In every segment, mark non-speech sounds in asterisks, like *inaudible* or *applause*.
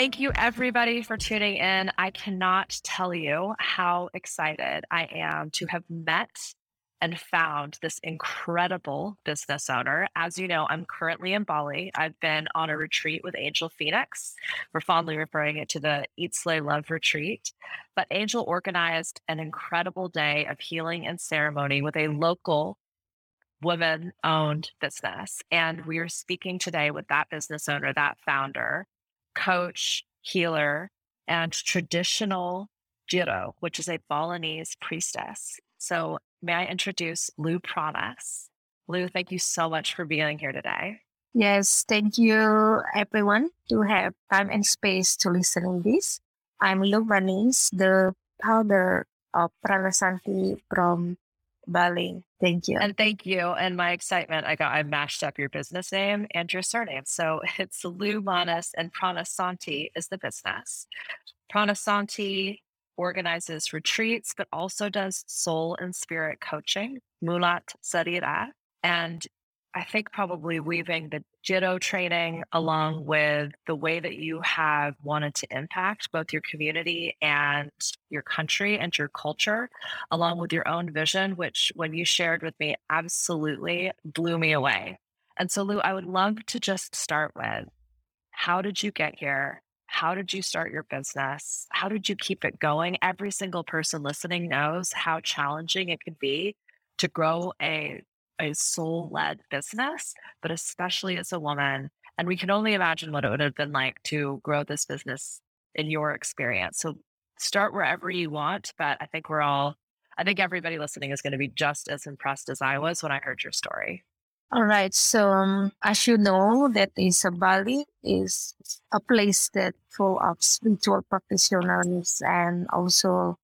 Thank you, everybody, for tuning in. I cannot tell you how excited I am to have met and found this incredible business owner. As you know, I'm currently in Bali. I've been on a retreat with Angel Phoenix. We're fondly referring it to the Eat, Slay, Love retreat. But Angel organized an incredible day of healing and ceremony with a local woman owned business. And we are speaking today with that business owner, that founder coach, healer, and traditional Jero, which is a Balinese priestess. So, may I introduce Luh Pranas? Luh, thank you so much for being here today. Yes, thank you, everyone, to have time and space to listen to this. I'm Luh Pranas, the founder of Prana Santi from Bali. Thank you. And thank you. And my excitement, I got I mashed up your business name and your surname. So *laughs* it's Luh Manis and Prana Santi is the business. Prana Santi organizes retreats, but also does soul and spirit coaching, Mulat Sarira. And I think probably weaving the Jero training along with the way that you have wanted to impact both your community and your country and your culture, along with your own vision, which when you shared with me, absolutely blew me away. And so, Luh, I would love to just start with how did you get here? How did you start your business? How did you keep it going? Every single person listening knows how challenging it could be to grow a a soul led business, but especially as a woman. And we can only imagine what it would have been like to grow this business in your experience. So start wherever you want. But I think we're all, I think everybody listening is going to be just as impressed as I was when I heard your story. All right. So, um, as you know, that is a Bali is a place that full of spiritual practitioners, and also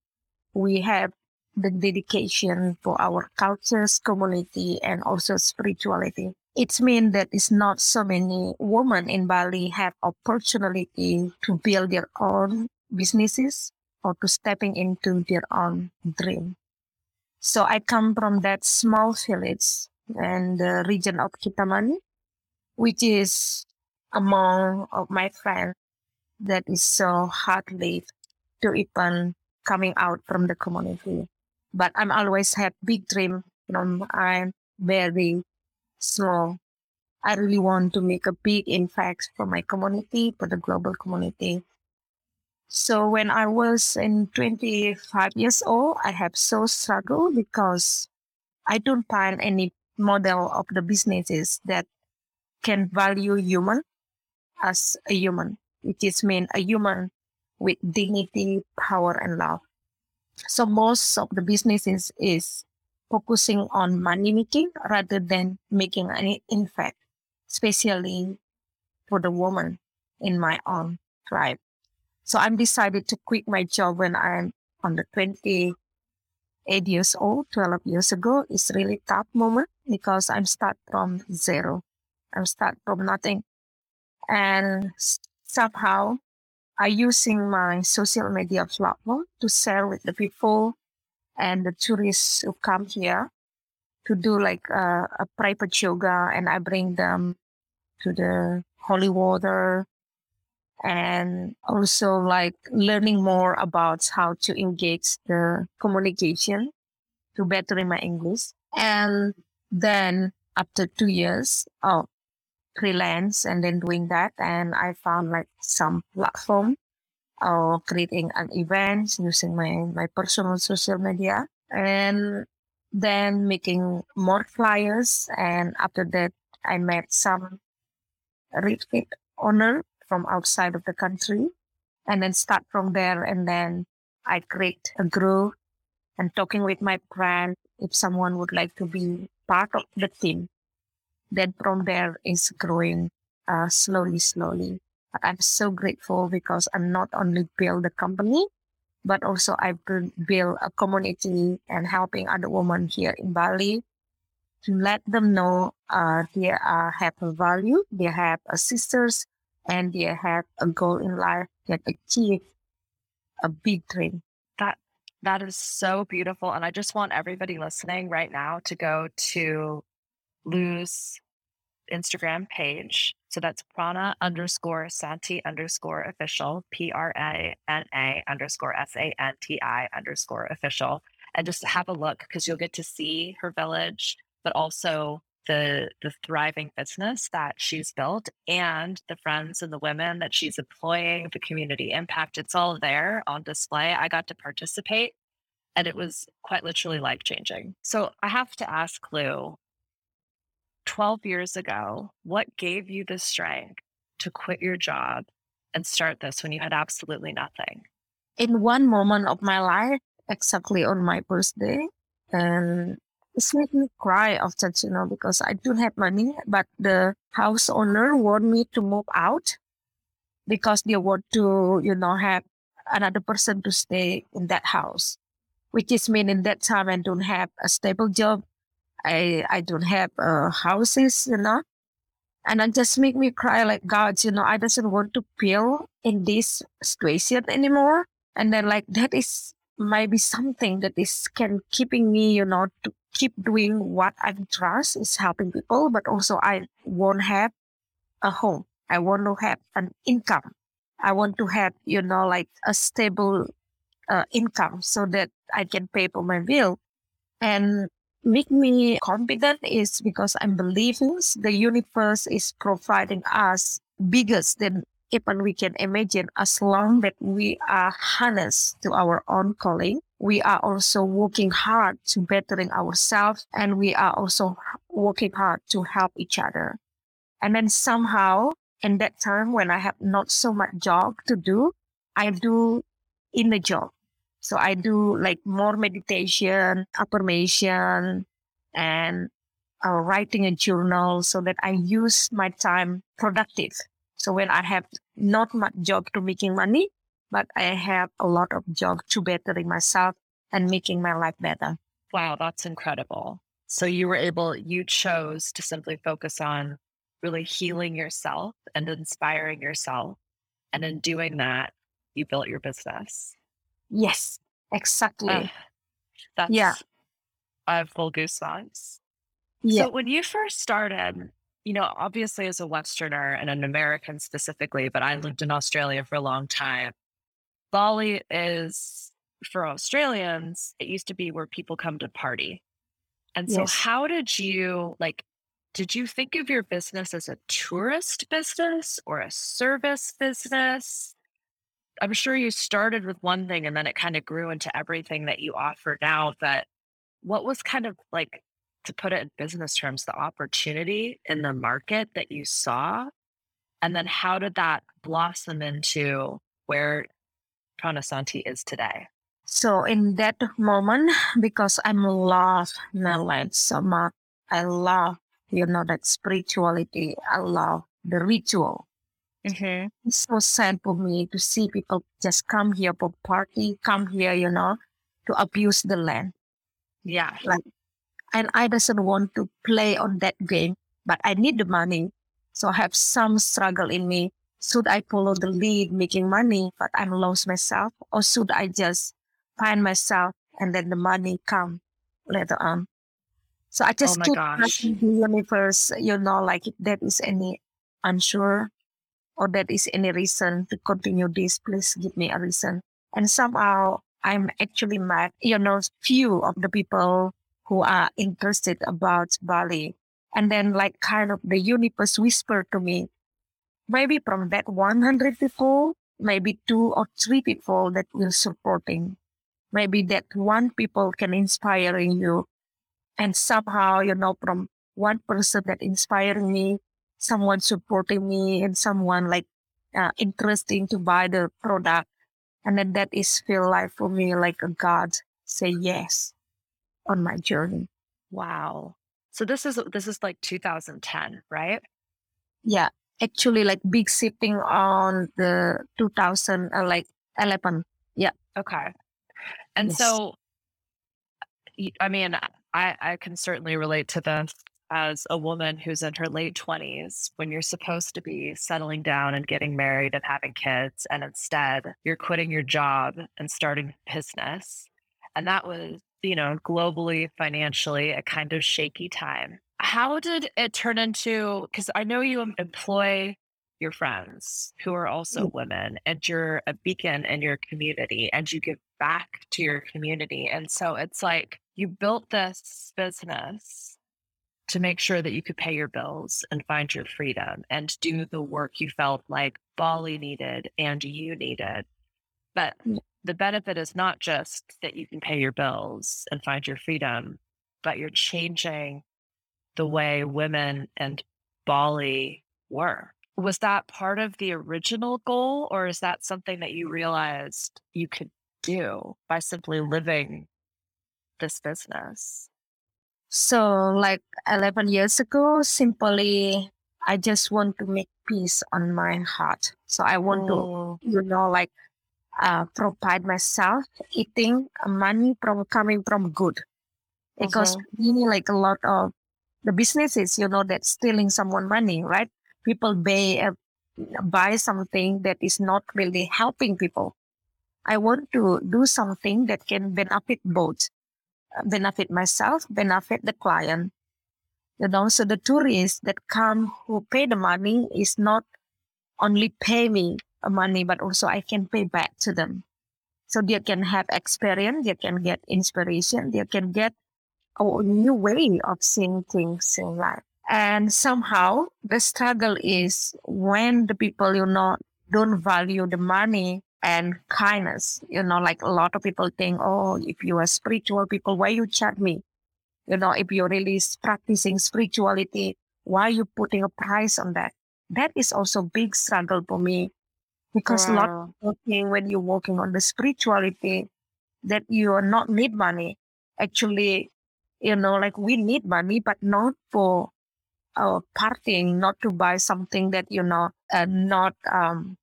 we have the dedication for our cultures, community, and also spirituality. It means that it's not so many women in Bali have opportunity to build their own businesses or to stepping into their own dream. So I come from that small village and the region of Kintamani, which is among of my friends that is so hard hardly to even coming out from the community but I'm always have big dream. You know, I'm very small. I really want to make a big impact for my community, for the global community. So when I was in 25 years old, I have so struggled because I don't find any model of the businesses that can value human as a human, which is mean a human with dignity, power, and love. So most of the businesses is focusing on money making rather than making any impact, especially for the woman in my own tribe. So I'm decided to quit my job when I'm on the 28 years old, 12 years ago. It's really tough moment because I'm start from zero. I'm start from nothing. And somehow I using my social media platform to share with the people and the tourists who come here to do like a, a private yoga and I bring them to the holy water and also like learning more about how to engage the communication to better my English. And then after two years, oh, freelance and then doing that. And I found like some platform or creating an event using my, my personal social media and then making more flyers. And after that, I met some retreat owner from outside of the country and then start from there. And then I create a group and talking with my friend if someone would like to be part of the team then from there is growing uh, slowly, slowly. I'm so grateful because I'm not only build the company, but also I build a community and helping other women here in Bali to let them know uh, they uh, have a value, they have a sisters, and they have a goal in life that achieve a big dream. That that is so beautiful, and I just want everybody listening right now to go to Luh's Instagram page. So that's prana underscore santi underscore official, P R A N A underscore S A N T I underscore official. And just have a look because you'll get to see her village, but also the the thriving business that she's built and the friends and the women that she's employing, the community impact. It's all there on display. I got to participate and it was quite literally life changing. So I have to ask Luh, 12 years ago, what gave you the strength to quit your job and start this when you had absolutely nothing? In one moment of my life, exactly on my birthday, and it's made me cry often, you know, because I don't have money, but the house owner want me to move out because they want to, you know, have another person to stay in that house, which is meaning that time I don't have a stable job. I I don't have uh, houses, you know, and it just make me cry like God, you know, I doesn't want to feel in this situation anymore. And then like that is maybe something that is can keeping me, you know, to keep doing what I trust is helping people, but also I won't have a home. I want to have an income. I want to have, you know, like a stable uh, income so that I can pay for my bill. And make me confident is because I'm believing the universe is providing us bigger than even we can imagine. As long that we are harnessed to our own calling we are also working hard to bettering ourselves and we are also working hard to help each other. And then somehow in that time when i have not so much job to do i do in the job so i do like more meditation affirmation and uh, writing a journal so that i use my time productive so when i have not much job to making money but I have a lot of job to bettering myself and making my life better. Wow, that's incredible. So you were able, you chose to simply focus on really healing yourself and inspiring yourself. And in doing that, you built your business. Yes, exactly. That's, yeah. I have full goosebumps. Yeah. So when you first started, you know, obviously as a Westerner and an American specifically, but I lived in Australia for a long time. Bali is for Australians, it used to be where people come to party. And so, yes. how did you like? Did you think of your business as a tourist business or a service business? I'm sure you started with one thing and then it kind of grew into everything that you offer now. That what was kind of like, to put it in business terms, the opportunity in the market that you saw? And then how did that blossom into where Prana Santi is today? So in that moment, because I'm love knowledge so much, I love you know that spirituality. I love the ritual. Mm-hmm. It's so sad for me to see people just come here for party, come here, you know, to abuse the land. Yeah. Like, and I doesn't want to play on that game, but I need the money. So I have some struggle in me should I follow the lead making money, but I'm lost myself, or should I just find myself and then the money come later on? So I just oh keep asking the universe, you know, like if there is any unsure or there is any reason to continue this, please give me a reason. And somehow I'm actually met, you know, few of the people who are interested about Bali. And then like kind of the universe whispered to me, maybe from that 100 people, maybe two or three people that will supporting. Maybe that one people can inspiring you. And somehow, you know, from one person that inspiring me, someone supporting me and someone like uh, interesting to buy the product. And then that is feel like for me, like a God say yes on my journey. Wow. So this is, this is like 2010, right? Yeah actually like big shipping on the 2000 uh, like 11 yeah okay and yes. so i mean i i can certainly relate to this as a woman who's in her late 20s when you're supposed to be settling down and getting married and having kids and instead you're quitting your job and starting business and that was you know globally financially a kind of shaky time How did it turn into because I know you employ your friends who are also Mm. women, and you're a beacon in your community, and you give back to your community, and so it's like you built this business to make sure that you could pay your bills and find your freedom and do the work you felt like Bali needed and you needed. But mm. the benefit is not just that you can pay your bills and find your freedom, but you're changing the way women and Bali were. Was that part of the original goal, or is that something that you realized you could do by simply living this business? So, like 11 years ago, simply I just want to make peace on my heart. So, I want to, Mm, you know, like uh, provide myself eating money from coming from good. Because mhm, really, like a lot of the businesses, you know, that stealing someone money, right? People buy, uh, buy something that is not really helping people. I want to do something that can benefit both, benefit myself, benefit the client. You know so the tourists that come who pay the money is not only pay me money but also i can pay back to them. So they can have experience they can get inspiration they can get a new way of seeing things in life. And somehow the struggle is when the people you know don't value the money and kindness you know like a lot of people think oh if you are spiritual people why you charge me you know, if you're really practicing spirituality, why are you putting a price on that? That is also big struggle for me because a lot of people think when you're working on the spirituality that you are not need money. Actually, you know, like we need money, but not for our partying, not to buy something that you know uh, not um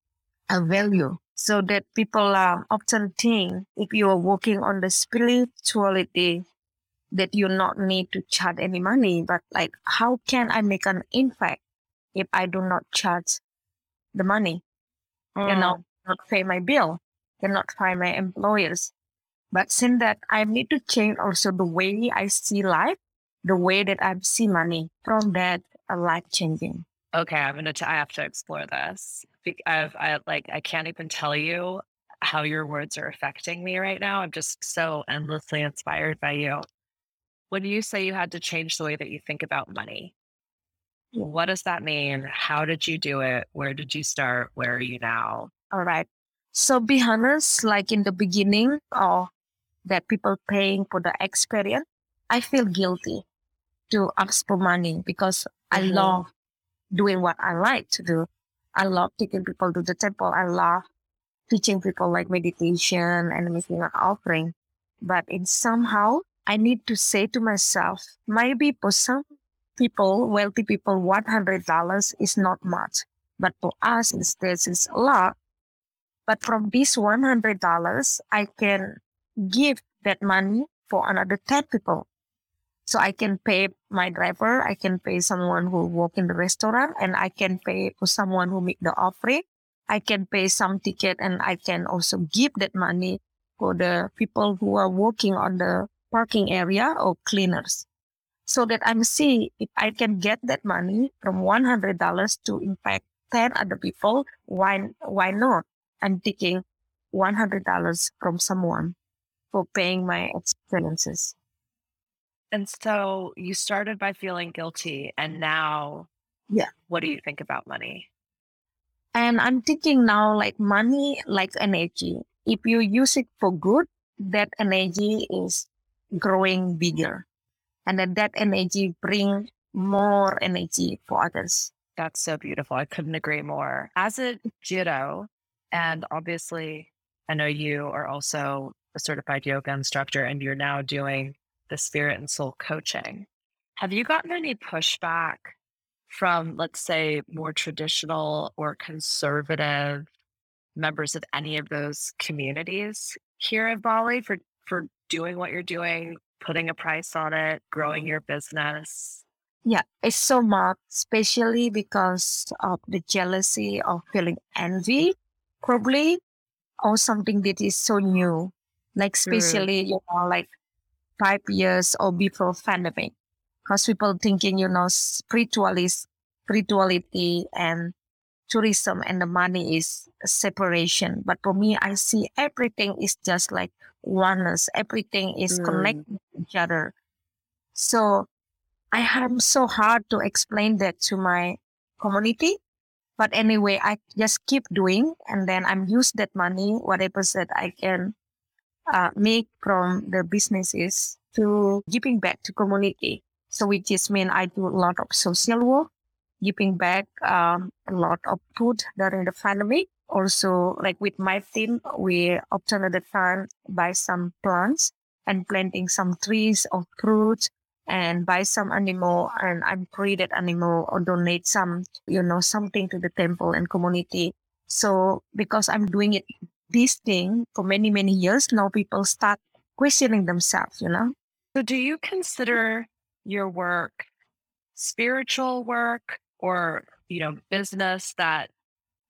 a value. So that people um, often think if you are working on the spirituality that you not need to charge any money, but like how can I make an impact if I do not charge the money? You know, mm. not pay my bill, cannot find my employers. But since that I need to change also the way I see life, the way that I see money from that uh, life changing. Okay, I'm gonna t I have to explore this. I've I like, I can't even tell you how your words are affecting me right now. I'm just so endlessly inspired by you. When you say you had to change the way that you think about money, what does that mean? How did you do it? Where did you start? Where are you now? All right. So be honest, like in the beginning, or that people paying for the experience, I feel guilty to ask for money because I Mhm. love doing what I like to do. I love taking people to the temple. I love teaching people like meditation and making an offering. But in somehow, I need to say to myself, maybe for some people, wealthy people, $100 is not much. But for us, this is a lot. But from this $100, I can give that money for another 10 people. So I can pay my driver, I can pay someone who work in the restaurant, and I can pay for someone who make the offering. I can pay some ticket, and I can also give that money for the people who are working on the parking area or cleaners. So that I'm see if I can get that money from one hundred dollars to impact ten other people. Why why not? I'm taking one hundred dollars from someone for paying my experiences. And so you started by feeling guilty, and now Yeah. what do you think about money? And I'm thinking now like money like energy. If you use it for good, that energy is growing bigger. And then that energy bring more energy for others. That's so beautiful. I couldn't agree more. As a judo, and obviously, I know you are also a certified yoga instructor and you're now doing the spirit and soul coaching. Have you gotten any pushback from, let's say, more traditional or conservative members of any of those communities here in Bali for for doing what you're doing, putting a price on it, growing your business? Yeah, it's so much, especially because of the jealousy of feeling envy, probably, or something that is so new. Like Mm, especially, you know, like five years or before pandemic. because people thinking, you know, spiritualist, spirituality and tourism and the money is separation. But for me, I see everything is just like oneness. Everything is Mm. connected to each other. So I am so hard to explain that to my community. But anyway, I just keep doing and then I'm use that money, whatever that I can uh, make from the businesses to giving back to community. So which is mean I do a lot of social work, giving back um, a lot of food during the pandemic. Also, like with my team, we at the time buy some plants and planting some trees or fruits and buy some animal and I'm that animal or donate some, you know, something to the temple and community. So because I'm doing it this thing for many, many years, now people start questioning themselves, you know. So, do you consider your work spiritual work or, you know, business that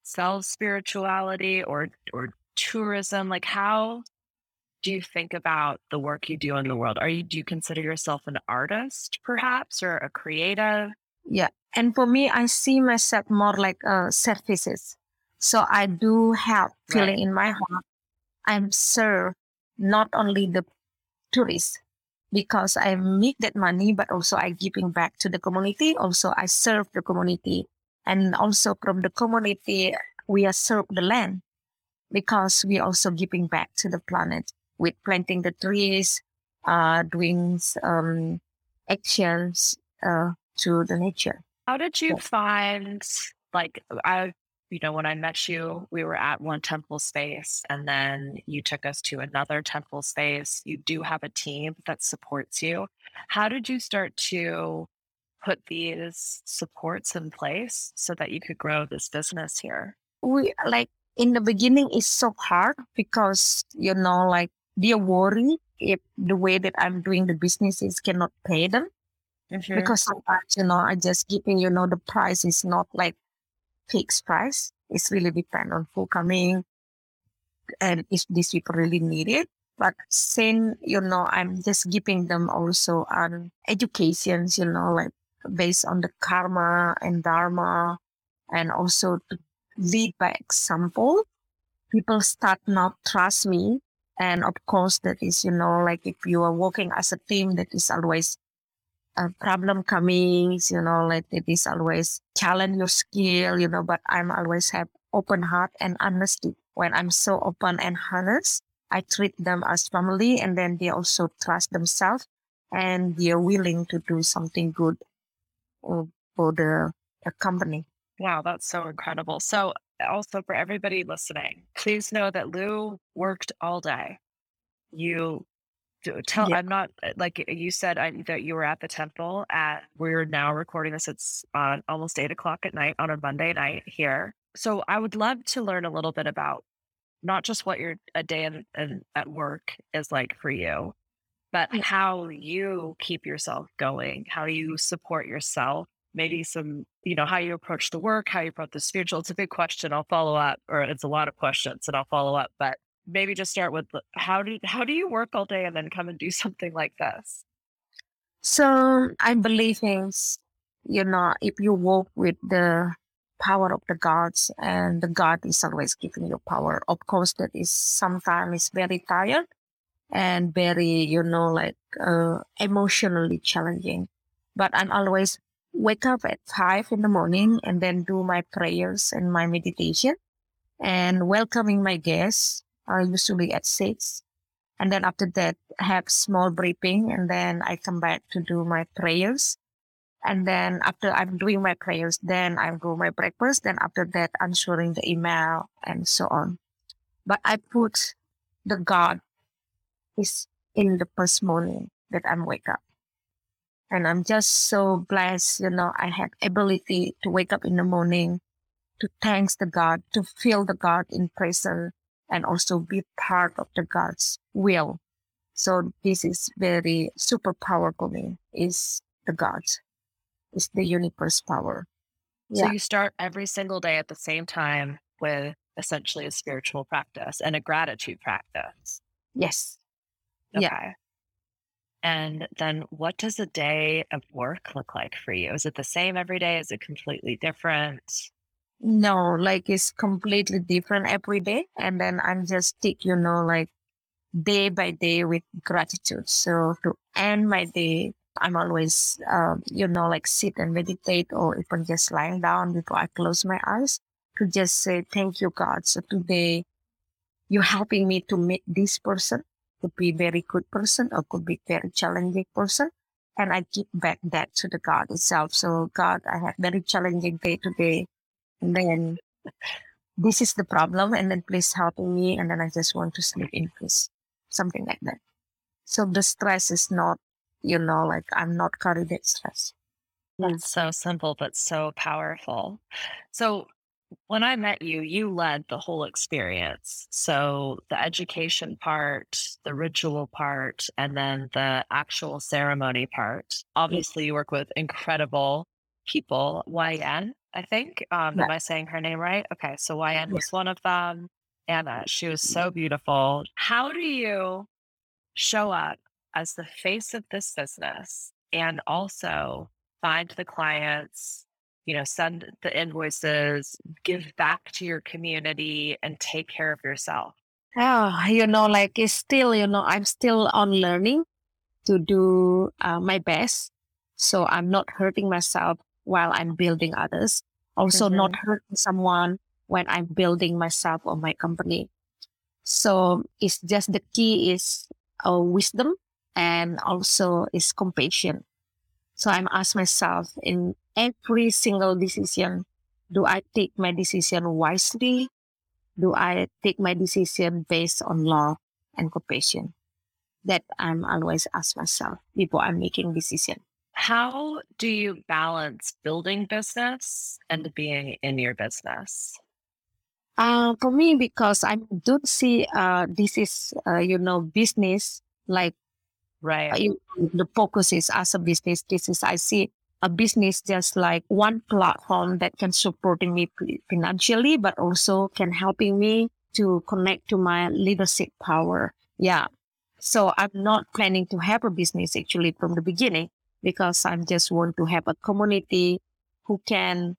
sells spirituality or or tourism? Like how do you think about the work you do in the world? Are you do you consider yourself an artist perhaps or a creative? Yeah. And for me, I see myself more like uh, services. So I do have feeling Right. in my heart. I'm serve not only the tourists because I make that money, but also I giving back to the community. Also, I serve the community, and also from the community, we are serve the land because we also giving back to the planet with planting the trees, uh, doing um, actions uh, to the nature. How did you Yeah. find like I you know when I met you we were at one temple space and then you took us to another temple space. You do have a team that supports you. How did you start to put these supports in place so that you could grow this business here? We like in the beginning it's so hard because you know like they worry if the way that I'm doing the business is cannot pay them mm-hmm. because sometimes you know I just giving you know the price is not like fixed price. It's really depend on who coming and if these people really need it. But since you know I'm just giving them also on educations, you know, like based on the karma and dharma and also to lead by example, people start not trust me. And of course that is, you know, like if you are working as a team that is always a problem coming, you know, like it is always challenge your skill, you know, but I'm always have open heart and honesty. When I'm so open and honest, I treat them as family and then they also trust themselves and they're willing to do something good uh, for the, the company. Wow, that's so incredible. So, also for everybody listening, please know that Luh worked all day. You tell, Yeah. I'm not uh, like you said I, that you were at the temple at, we're now recording this. It's on almost eight o'clock at night on a Monday night here. So, I would love to learn a little bit about not just what your a day in, in, at work is like for you, but how you keep yourself going, how you support yourself, maybe some, you know, how you approach the work, how you approach the spiritual. It's a big question. I'll follow up, or it's a lot of questions, and I'll follow up. But maybe just start with how do how do you work all day and then come and do *laughs* something like this? So I believe in, you know, if you walk with the power of the gods and the God is always giving you power. Of course, that is sometimes very tired and very, you know, like uh, emotionally challenging. But I'm always wake up at five in the morning and then do my prayers and my meditation and welcoming my guests are usually at six. And then after that I have small briefing and then i come back to do my prayers. And then after i'm doing my prayers then i do my breakfast then after that answering the email and so on. But i put the god is in the first morning that i'm wake up. And i'm just so blessed you know i have ability to wake up in the morning to thanks the god to feel the god in present and also be part of the god's will so this is very super power for me is the God, is the universe power. So you start every single day at the same time with essentially a spiritual practice and a gratitude practice. Yes. Okay. Yeah. And then what does a day of work look like for you? Is it the same every day? Is it completely different? No, like it's completely different every day. And then I'm just take, you know, like day by day with gratitude. So to end my day, I'm always, um, you know, like sit and meditate or even just lying down before I close my eyes to just say, thank you, God. So today you're helping me to meet this person could be very good person or could be very challenging person. And I give back that to the God itself. So God, I have very challenging day today. And then this is the problem. And then please help me. And then I just want to sleep in peace. Something like that. So the stress is not, you know, like I'm not carrying that stress. It's so simple, but so powerful. So when I met you, you led the whole experience. So the education part, the ritual part, and then the actual ceremony part. Obviously, you work with incredible people. YN, I think. Um, Yeah. am I saying her name right? Okay, so YN Yeah. was one of them. Anna, she was so beautiful. How do you show up as the face of this business and also find the clients, you know, send the invoices, give back to your community, and take care of yourself? Oh, you know, like it's still, you know, I'm still on learning to do uh, my best. So I'm not hurting myself while I'm building others. Also, not hurting someone when I'm building myself or my company. So it's just the key is uh, wisdom and also is compassion. So I'm ask myself in every single decision, do I take my decision wisely? Do I take my decision based on love and compassion? That I'm always ask myself before I'm making decision. How do you balance building business and being in your business? Uh, for me, because I don't see uh, this is uh, you know business like Right. uh, you, the focus is as a business. This is I see a business just like one platform that can supporting me financially, but also can helping me to connect to my leadership power. Yeah. So I'm not planning to have a business actually from the beginning because I'm just want to have a community who can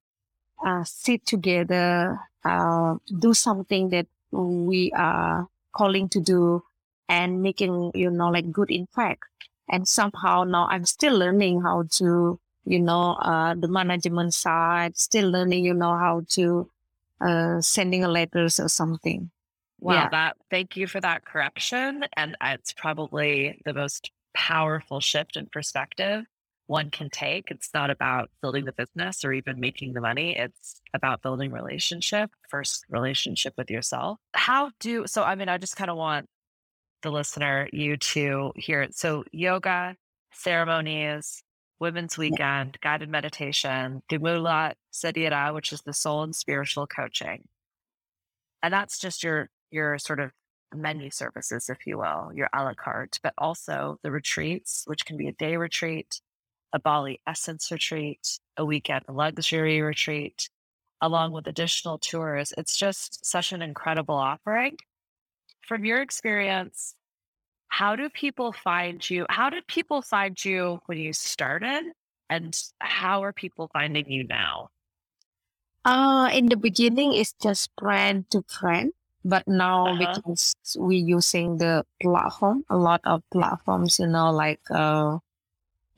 uh, sit together, uh, do something that we are calling to do and making, you know, like good impact. And somehow now I'm still learning how to, you know, uh, the management side, still learning, you know, how to, uh, sending a letters or something. Wow, Yeah. that thank you for that correction. And it's probably the most powerful shift in perspective one can take. It's not about building the business or even making the money. It's about building relationship, first relationship with yourself. How do so I mean, I just kind of want the listener, you to hear it. So yoga, ceremonies, women's weekend, guided meditation, Dimula Sadhira, which is the soul and spiritual coaching and that's just your your sort of menu services if you will your a la carte but also the retreats which can be a day retreat a bali essence retreat a weekend luxury retreat along with additional tours. It's just such an incredible offering. From your experience how do people find you how did people find you when you started and how are people finding you now? Uh, in the beginning, it's just friend to friend, but now uh-huh. because we're using the platform, a lot of platforms, you know, like uh,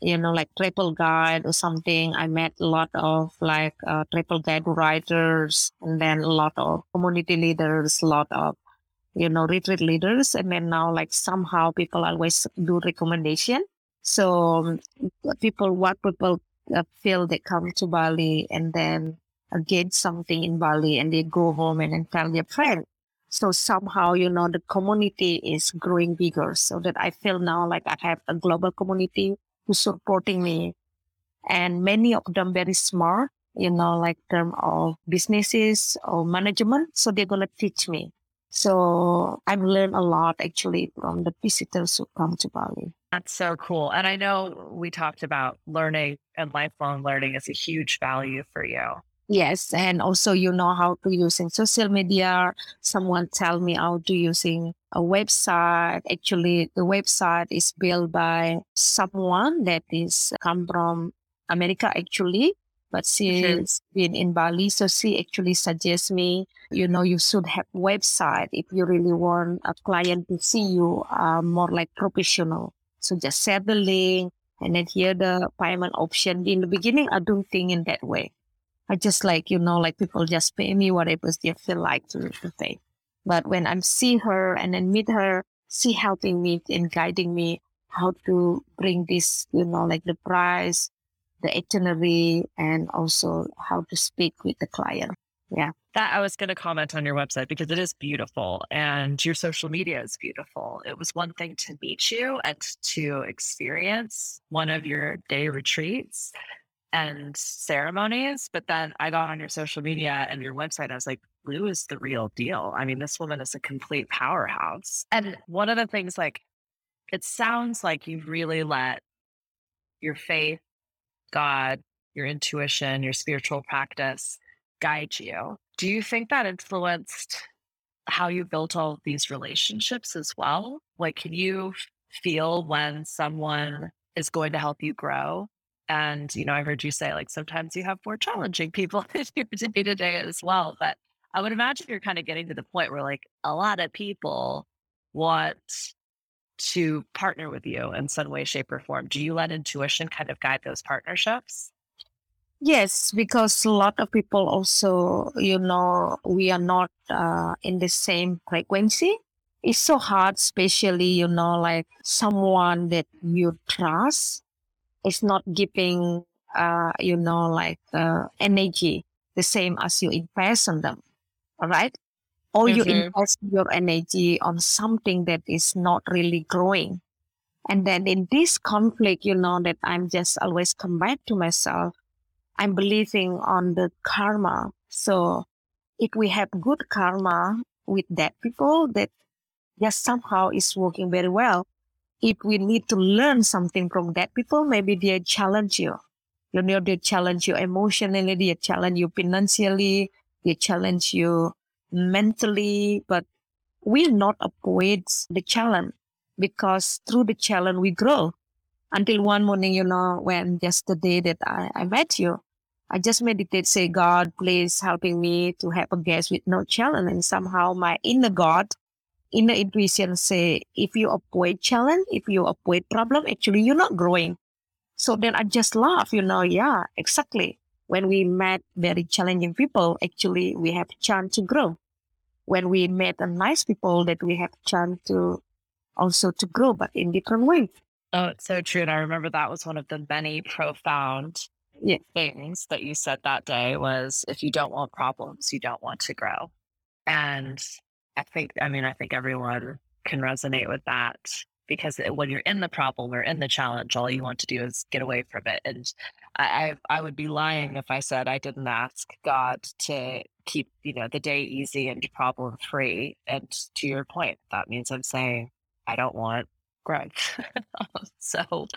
you know, like Triple Guide or something. I met a lot of like uh, Triple Guide writers, and then a lot of community leaders, a lot of you know retreat leaders, and then now like somehow people always do recommendation. So um, people, what people uh, feel they come to Bali and then uh, get something in Bali and they go home and then tell their friend. So somehow, you know, the community is growing bigger so that I feel now like I have a global community who's supporting me and many of them very smart, you know, like term of businesses or management. So they're going to teach me. So I've learned a lot actually from the visitors who come to Bali. That's so cool. And I know we talked about learning and lifelong learning is a huge value for you. Yes, and also you know how to using social media. Someone tell me how to using a website. Actually, the website is built by someone that is come from America actually, but she's been in Bali. So she actually suggests me, you know, you should have website if you really want a client to see you uh, more like professional. So just share the link and then here the payment option. In the beginning, I don't think in that way. I just like, you know, like people just pay me whatever they feel like to, to pay. But when I see her and then meet her, she helping me and guiding me how to bring this, you know, like the price, the itinerary, and also how to speak with the client. Yeah. That I was going to comment on your website because it is beautiful and your social media is beautiful. It was one thing to meet you and to experience one of your day retreats and ceremonies. But then I got on your social media and your website. I was like, Luh is the real deal. I mean, this woman is a complete powerhouse. And one of the things, like, it sounds like you've really let your faith, God, your intuition, your spiritual practice guide you. Do you think that influenced how you built all these relationships as well? Like, can you feel when someone is going to help you grow and, you know, I've heard you say like sometimes you have more challenging people in your day to day as well. But I would imagine you're kind of getting to the point where like a lot of people want to partner with you in some way, shape, or form. Do you let intuition kind of guide those partnerships? Yes, because a lot of people also, you know, we are not uh, in the same frequency. It's so hard, especially, you know, like someone that you trust it's not giving uh, you know like uh, energy the same as you invest on them all right or mm-hmm. you invest your energy on something that is not really growing. And then in this conflict you know that i'm just always come back to myself i'm believing on the karma. So if we have good karma with that people that just somehow is working very well if we need to learn something from that people, maybe they challenge you. You know, they challenge you emotionally, they challenge you financially, they challenge you mentally, but we not avoid the challenge because through the challenge we grow. Until one morning, you know, when just the day that I, I met you, I just meditate, say, God, please helping me to have a guest with no challenge. And somehow my inner God inner intuition say if you avoid challenge, if you avoid problem, actually you're not growing. So then I just laugh, you know, yeah, exactly. When we met very challenging people, actually we have chance to grow. When we met a nice people that we have chance to also to grow, but in different ways. Oh, it's so true. And I remember that was one of the many profound yeah. things that you said that day was if you don't want problems, you don't want to grow. And I think, I mean, I think everyone can resonate with that because when you're in the problem or in the challenge, all you want to do is get away from it. And I, I, I would be lying if I said I didn't ask God to keep, you know, the day easy and problem free. And to your point, that means I'm saying I don't want Greg. *laughs* so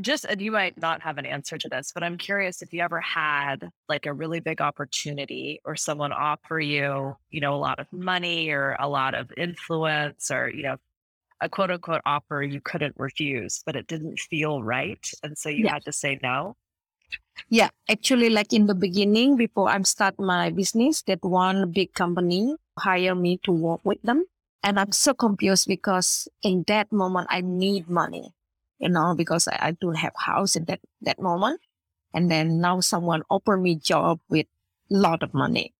just, and you might not have an answer to this, but I'm curious if you ever had like a really big opportunity or someone offer you, you know, a lot of money or a lot of influence or, you know, a quote unquote offer you couldn't refuse, but it didn't feel right. And so you yeah. had to say no. Yeah, actually, like in the beginning, before I start my business, that one big company hire me to work with them. And I'm so confused because in that moment I need money, you know, because I, I don't have house in that, that moment. And then now someone offer me job with lot of money.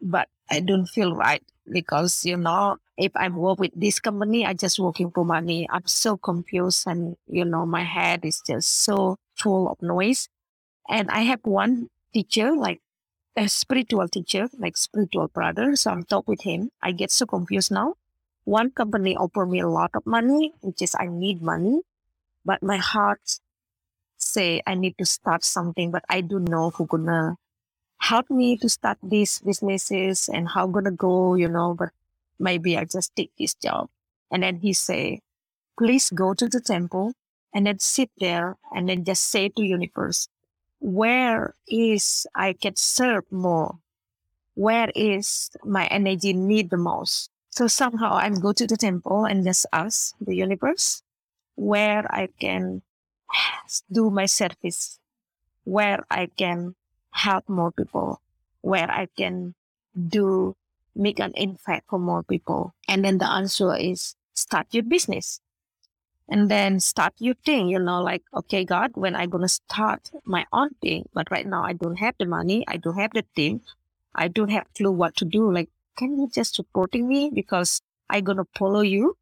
But I don't feel right because, you know, if I work with this company, I just working for money. I'm so confused and, you know, my head is just so full of noise. And I have one teacher, like a spiritual teacher, like spiritual brother. So I'm talk with him. I get so confused now one company offer me a lot of money, which is I need money, but my heart say I need to start something, but I don't know who gonna help me to start these businesses and how gonna go, you know, but maybe I just take this job. And then he say, please go to the temple and then sit there and then just say to universe, where is I can serve more? Where is my energy need the most? So somehow I'm go to the temple and just ask the universe where I can do my service, where I can help more people, where I can do make an impact for more people. And then the answer is start your business and then start your thing you know like okay god when i gonna start my own thing but right now i don't have the money i don't have the team i don't have clue what to do like can you just supporting me because I'm gonna follow you?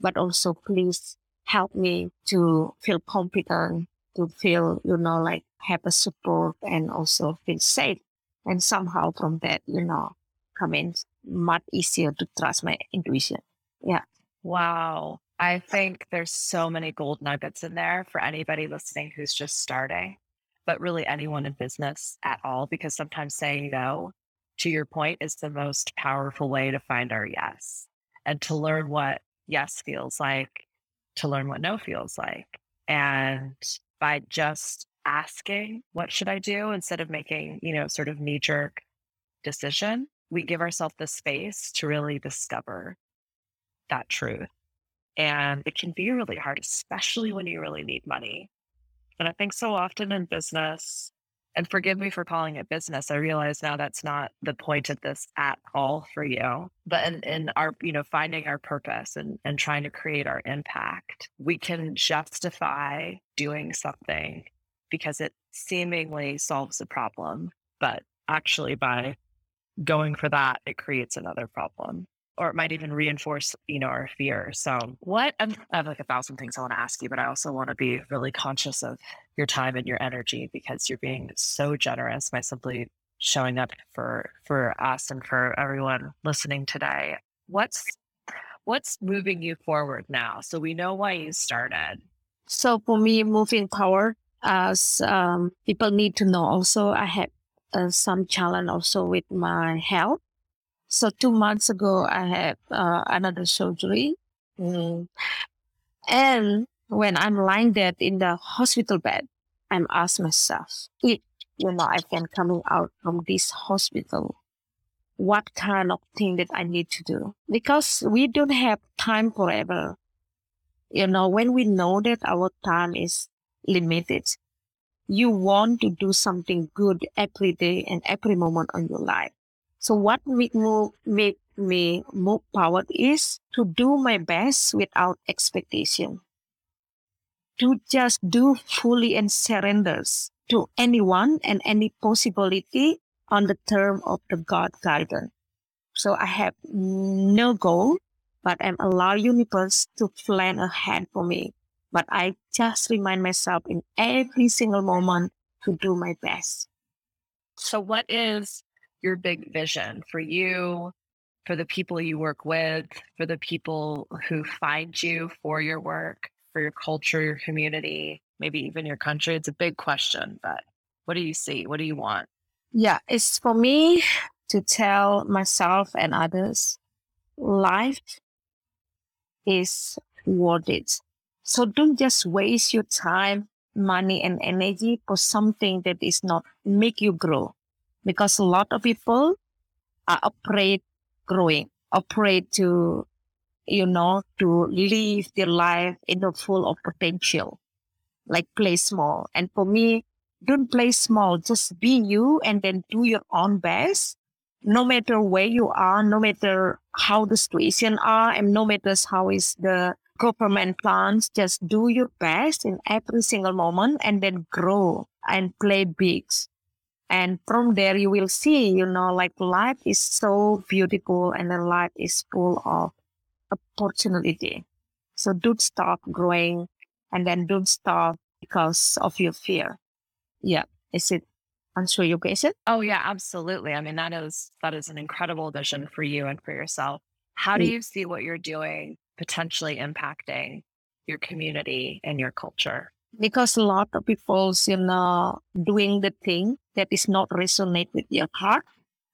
But also please help me to feel confident to feel you know like have a support and also feel safe. And somehow from that you know come in much easier to trust my intuition. Yeah. Wow. I think there's so many gold nuggets in there for anybody listening who's just starting, but really anyone in business at all, because sometimes saying no, to your point, is the most powerful way to find our yes and to learn what yes feels like, to learn what no feels like. And by just asking, what should I do instead of making, you know, sort of knee jerk decision, we give ourselves the space to really discover that truth. And it can be really hard, especially when you really need money. And I think so often in business, and forgive me for calling it business, I realize now that's not the point of this at all for you. But in, in our, you know, finding our purpose and, and trying to create our impact, we can justify doing something because it seemingly solves a problem. But actually, by going for that, it creates another problem or it might even reinforce, you know, our fear. So, what I have like a thousand things I want to ask you, but I also want to be really conscious of your time and your energy because you're being so generous by simply showing up for for us and for everyone listening today. What's what's moving you forward now? So we know why you started. So for me, moving forward, as um, people need to know, also I had uh, some challenge also with my health so two months ago, I had uh, another surgery. Mm. And when I'm lying there in the hospital bed, I'm asked myself, if you know I can coming out from this hospital, what kind of thing that I need to do? Because we don't have time forever. You know, when we know that our time is limited, you want to do something good every day and every moment on your life. So what make me move forward is to do my best without expectation. To just do fully and surrenders to anyone and any possibility on the term of the God guidance. So I have no goal, but I'm allow universe to plan ahead for me. But I just remind myself in every single moment to do my best. So what is your big vision for you, for the people you work with, for the people who find you for your work, for your culture, your community, maybe even your country? It's a big question, but what do you see? What do you want? Yeah, it's for me to tell myself and others life is worth it. So don't just waste your time, money, and energy for something that is not make you grow because a lot of people are afraid growing, afraid to, you know, to live their life in the full of potential, like play small. And for me, don't play small, just be you and then do your own best. No matter where you are, no matter how the situation are, and no matter how is the government plans, just do your best in every single moment and then grow and play big and from there you will see you know like life is so beautiful and the life is full of opportunity. So don't stop growing and then don't stop because of your fear. Yeah. Is it answer your question oh yeah absolutely. I mean that is that is an incredible vision for you and for yourself. How do mm. you see what you're doing potentially impacting your community and your culture because a lot of people you know doing the thing that is not resonate with your heart.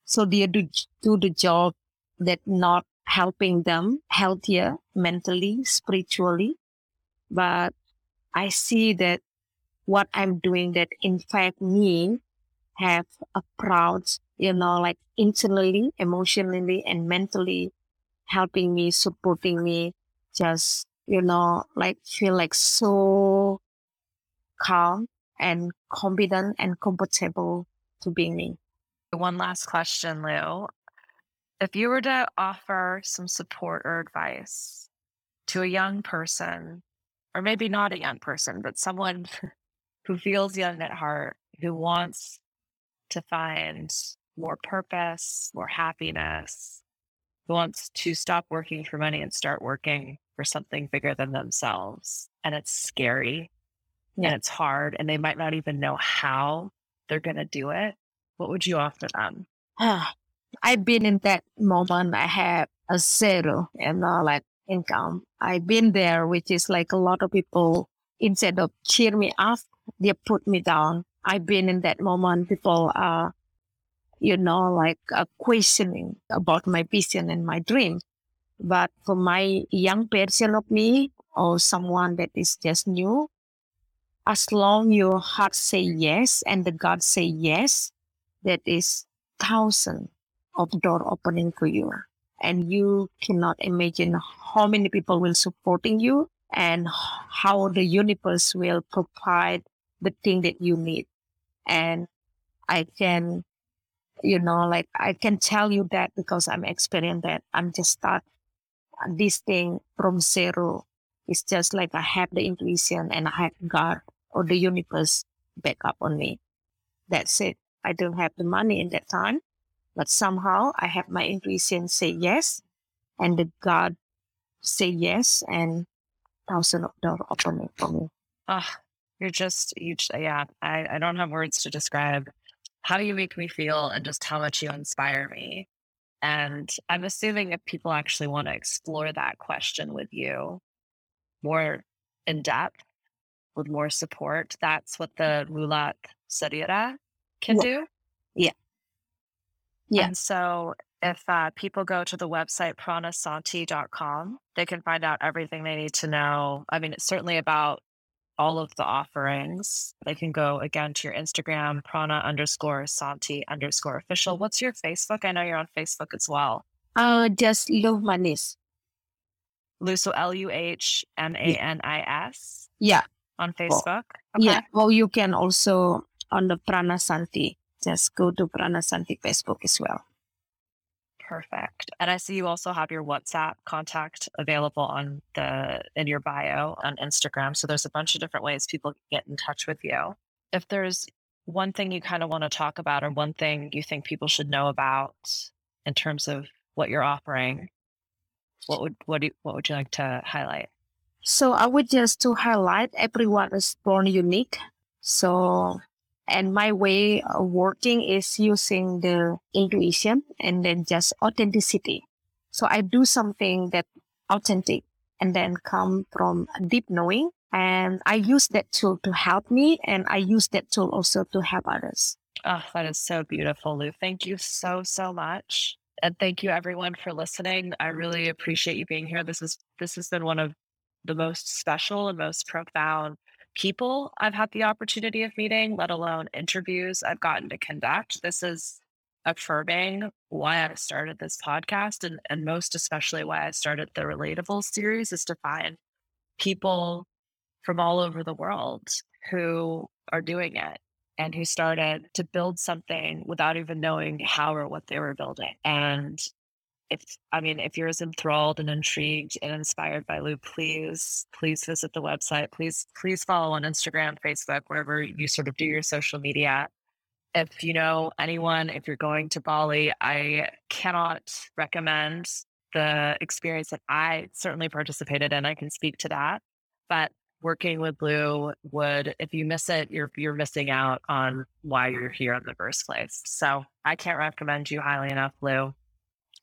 So they do, do the job that not helping them healthier mentally spiritually. But i see that what I'm doing that in fact me have a proud, you know, like internally, emotionally and mentally helping me, supporting me, just, you know, like feel like so calm and confident and comfortable to be me. One last question, Luh. If you were to offer some support or advice to a young person, or maybe not a young person, but someone *laughs* who feels young at heart, who wants to find more purpose, more happiness, who wants to stop working for money and start working for something bigger than themselves. And it's scary Yeah. and it's hard, and they might not even know how they're going to do it. What would you offer them? I've been in that moment. I have a zero, and know, like income. I've been there, which is like a lot of people, instead of cheer me up, they put me down. I've been in that moment. People are, you know, like uh, questioning about my vision and my dream. But for my young version of me or someone that is just new, as long your heart say yes and the God say yes, that is thousand of door opening for you. And you cannot imagine how many people will supporting you and how the universe will provide the thing that you need. And I can, you know, like I can tell you that because I'm experiencing that. I'm just start this thing from zero. It's just like I have the intuition and I have God or the universe back up on me. That's it. I don't have the money in that time, but somehow I have my intuition say yes, and the God say yes, and thousand of door opening for me. Oh, you're just, you, yeah, I, I don't have words to describe how you make me feel and just how much you inspire me. And I'm assuming if people actually want to explore that question with you more in depth, with more support, that's what the Mulat Sarira can Yeah. do. Yeah. Yeah. And so if uh, people go to the website pranasanti.com, they can find out everything they need to know. I mean, it's certainly about all of the offerings. They can go again to your Instagram, prana underscore santi underscore official. What's your Facebook? I know you're on Facebook as well. Uh, just Luh Manis. Luh, so L U H M A N I S Yeah, on Facebook. Okay. yeah. Well, you can also on the Prana Santi. Just go to Prana Santi Facebook as well. Perfect. And I see you also have your WhatsApp contact available on the in your bio on Instagram. So there's a bunch of different ways people can get in touch with you. If there's one thing you kind of want to talk about or one thing you think people should know about in terms of what you're offering, what would what do you, what would you like to highlight? So I would just to highlight everyone is born unique. So and my way of working is using the intuition and then just authenticity. So I do something that authentic and then come from deep knowing. And I use that tool to help me and I use that tool also to help others. Oh, that is so beautiful, Luh. Thank you so, so much. And thank you everyone for listening. I really appreciate you being here. This is this has been one of the most special and most profound people I've had the opportunity of meeting, let alone interviews I've gotten to conduct. This is affirming why I started this podcast and, and most especially why I started the Relatable series is to find people from all over the world who are doing it and who started to build something without even knowing how or what they were building. And if I mean, if you're as enthralled and intrigued and inspired by Luh, please, please visit the website. Please, please follow on Instagram, Facebook, wherever you sort of do your social media. If you know anyone, if you're going to Bali, I cannot recommend the experience that I certainly participated in. I can speak to that. But working with Luh would, if you miss it, you're you're missing out on why you're here in the first place. So I can't recommend you highly enough, Luh.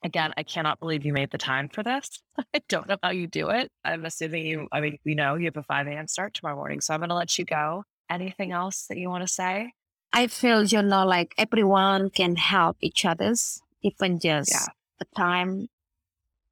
Again, I cannot believe you made the time for this. *laughs* I don't know how you do it. I'm assuming you, I mean, we know you have a 5 a.m. start tomorrow morning. So I'm going to let you go. Anything else that you want to say? I feel, you know, like everyone can help each other's, even just Yeah. a time,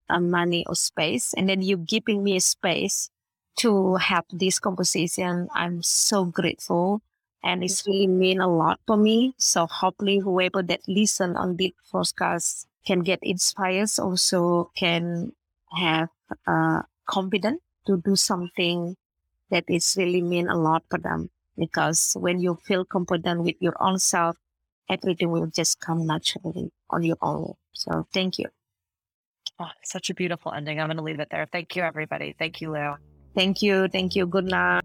a money or space. And then you giving me a space to have this conversation. I'm so grateful and mm. it's really mean a lot for me. So hopefully whoever that listen on this podcast can get inspired, also can have uh, confidence to do something that is really mean a lot for them. Because when you feel confident with your own self, everything will just come naturally on your own. So thank you. Oh, such a beautiful ending. I'm going to leave it there. Thank you, everybody. Thank you, Luh. Thank you. Thank you. Good night.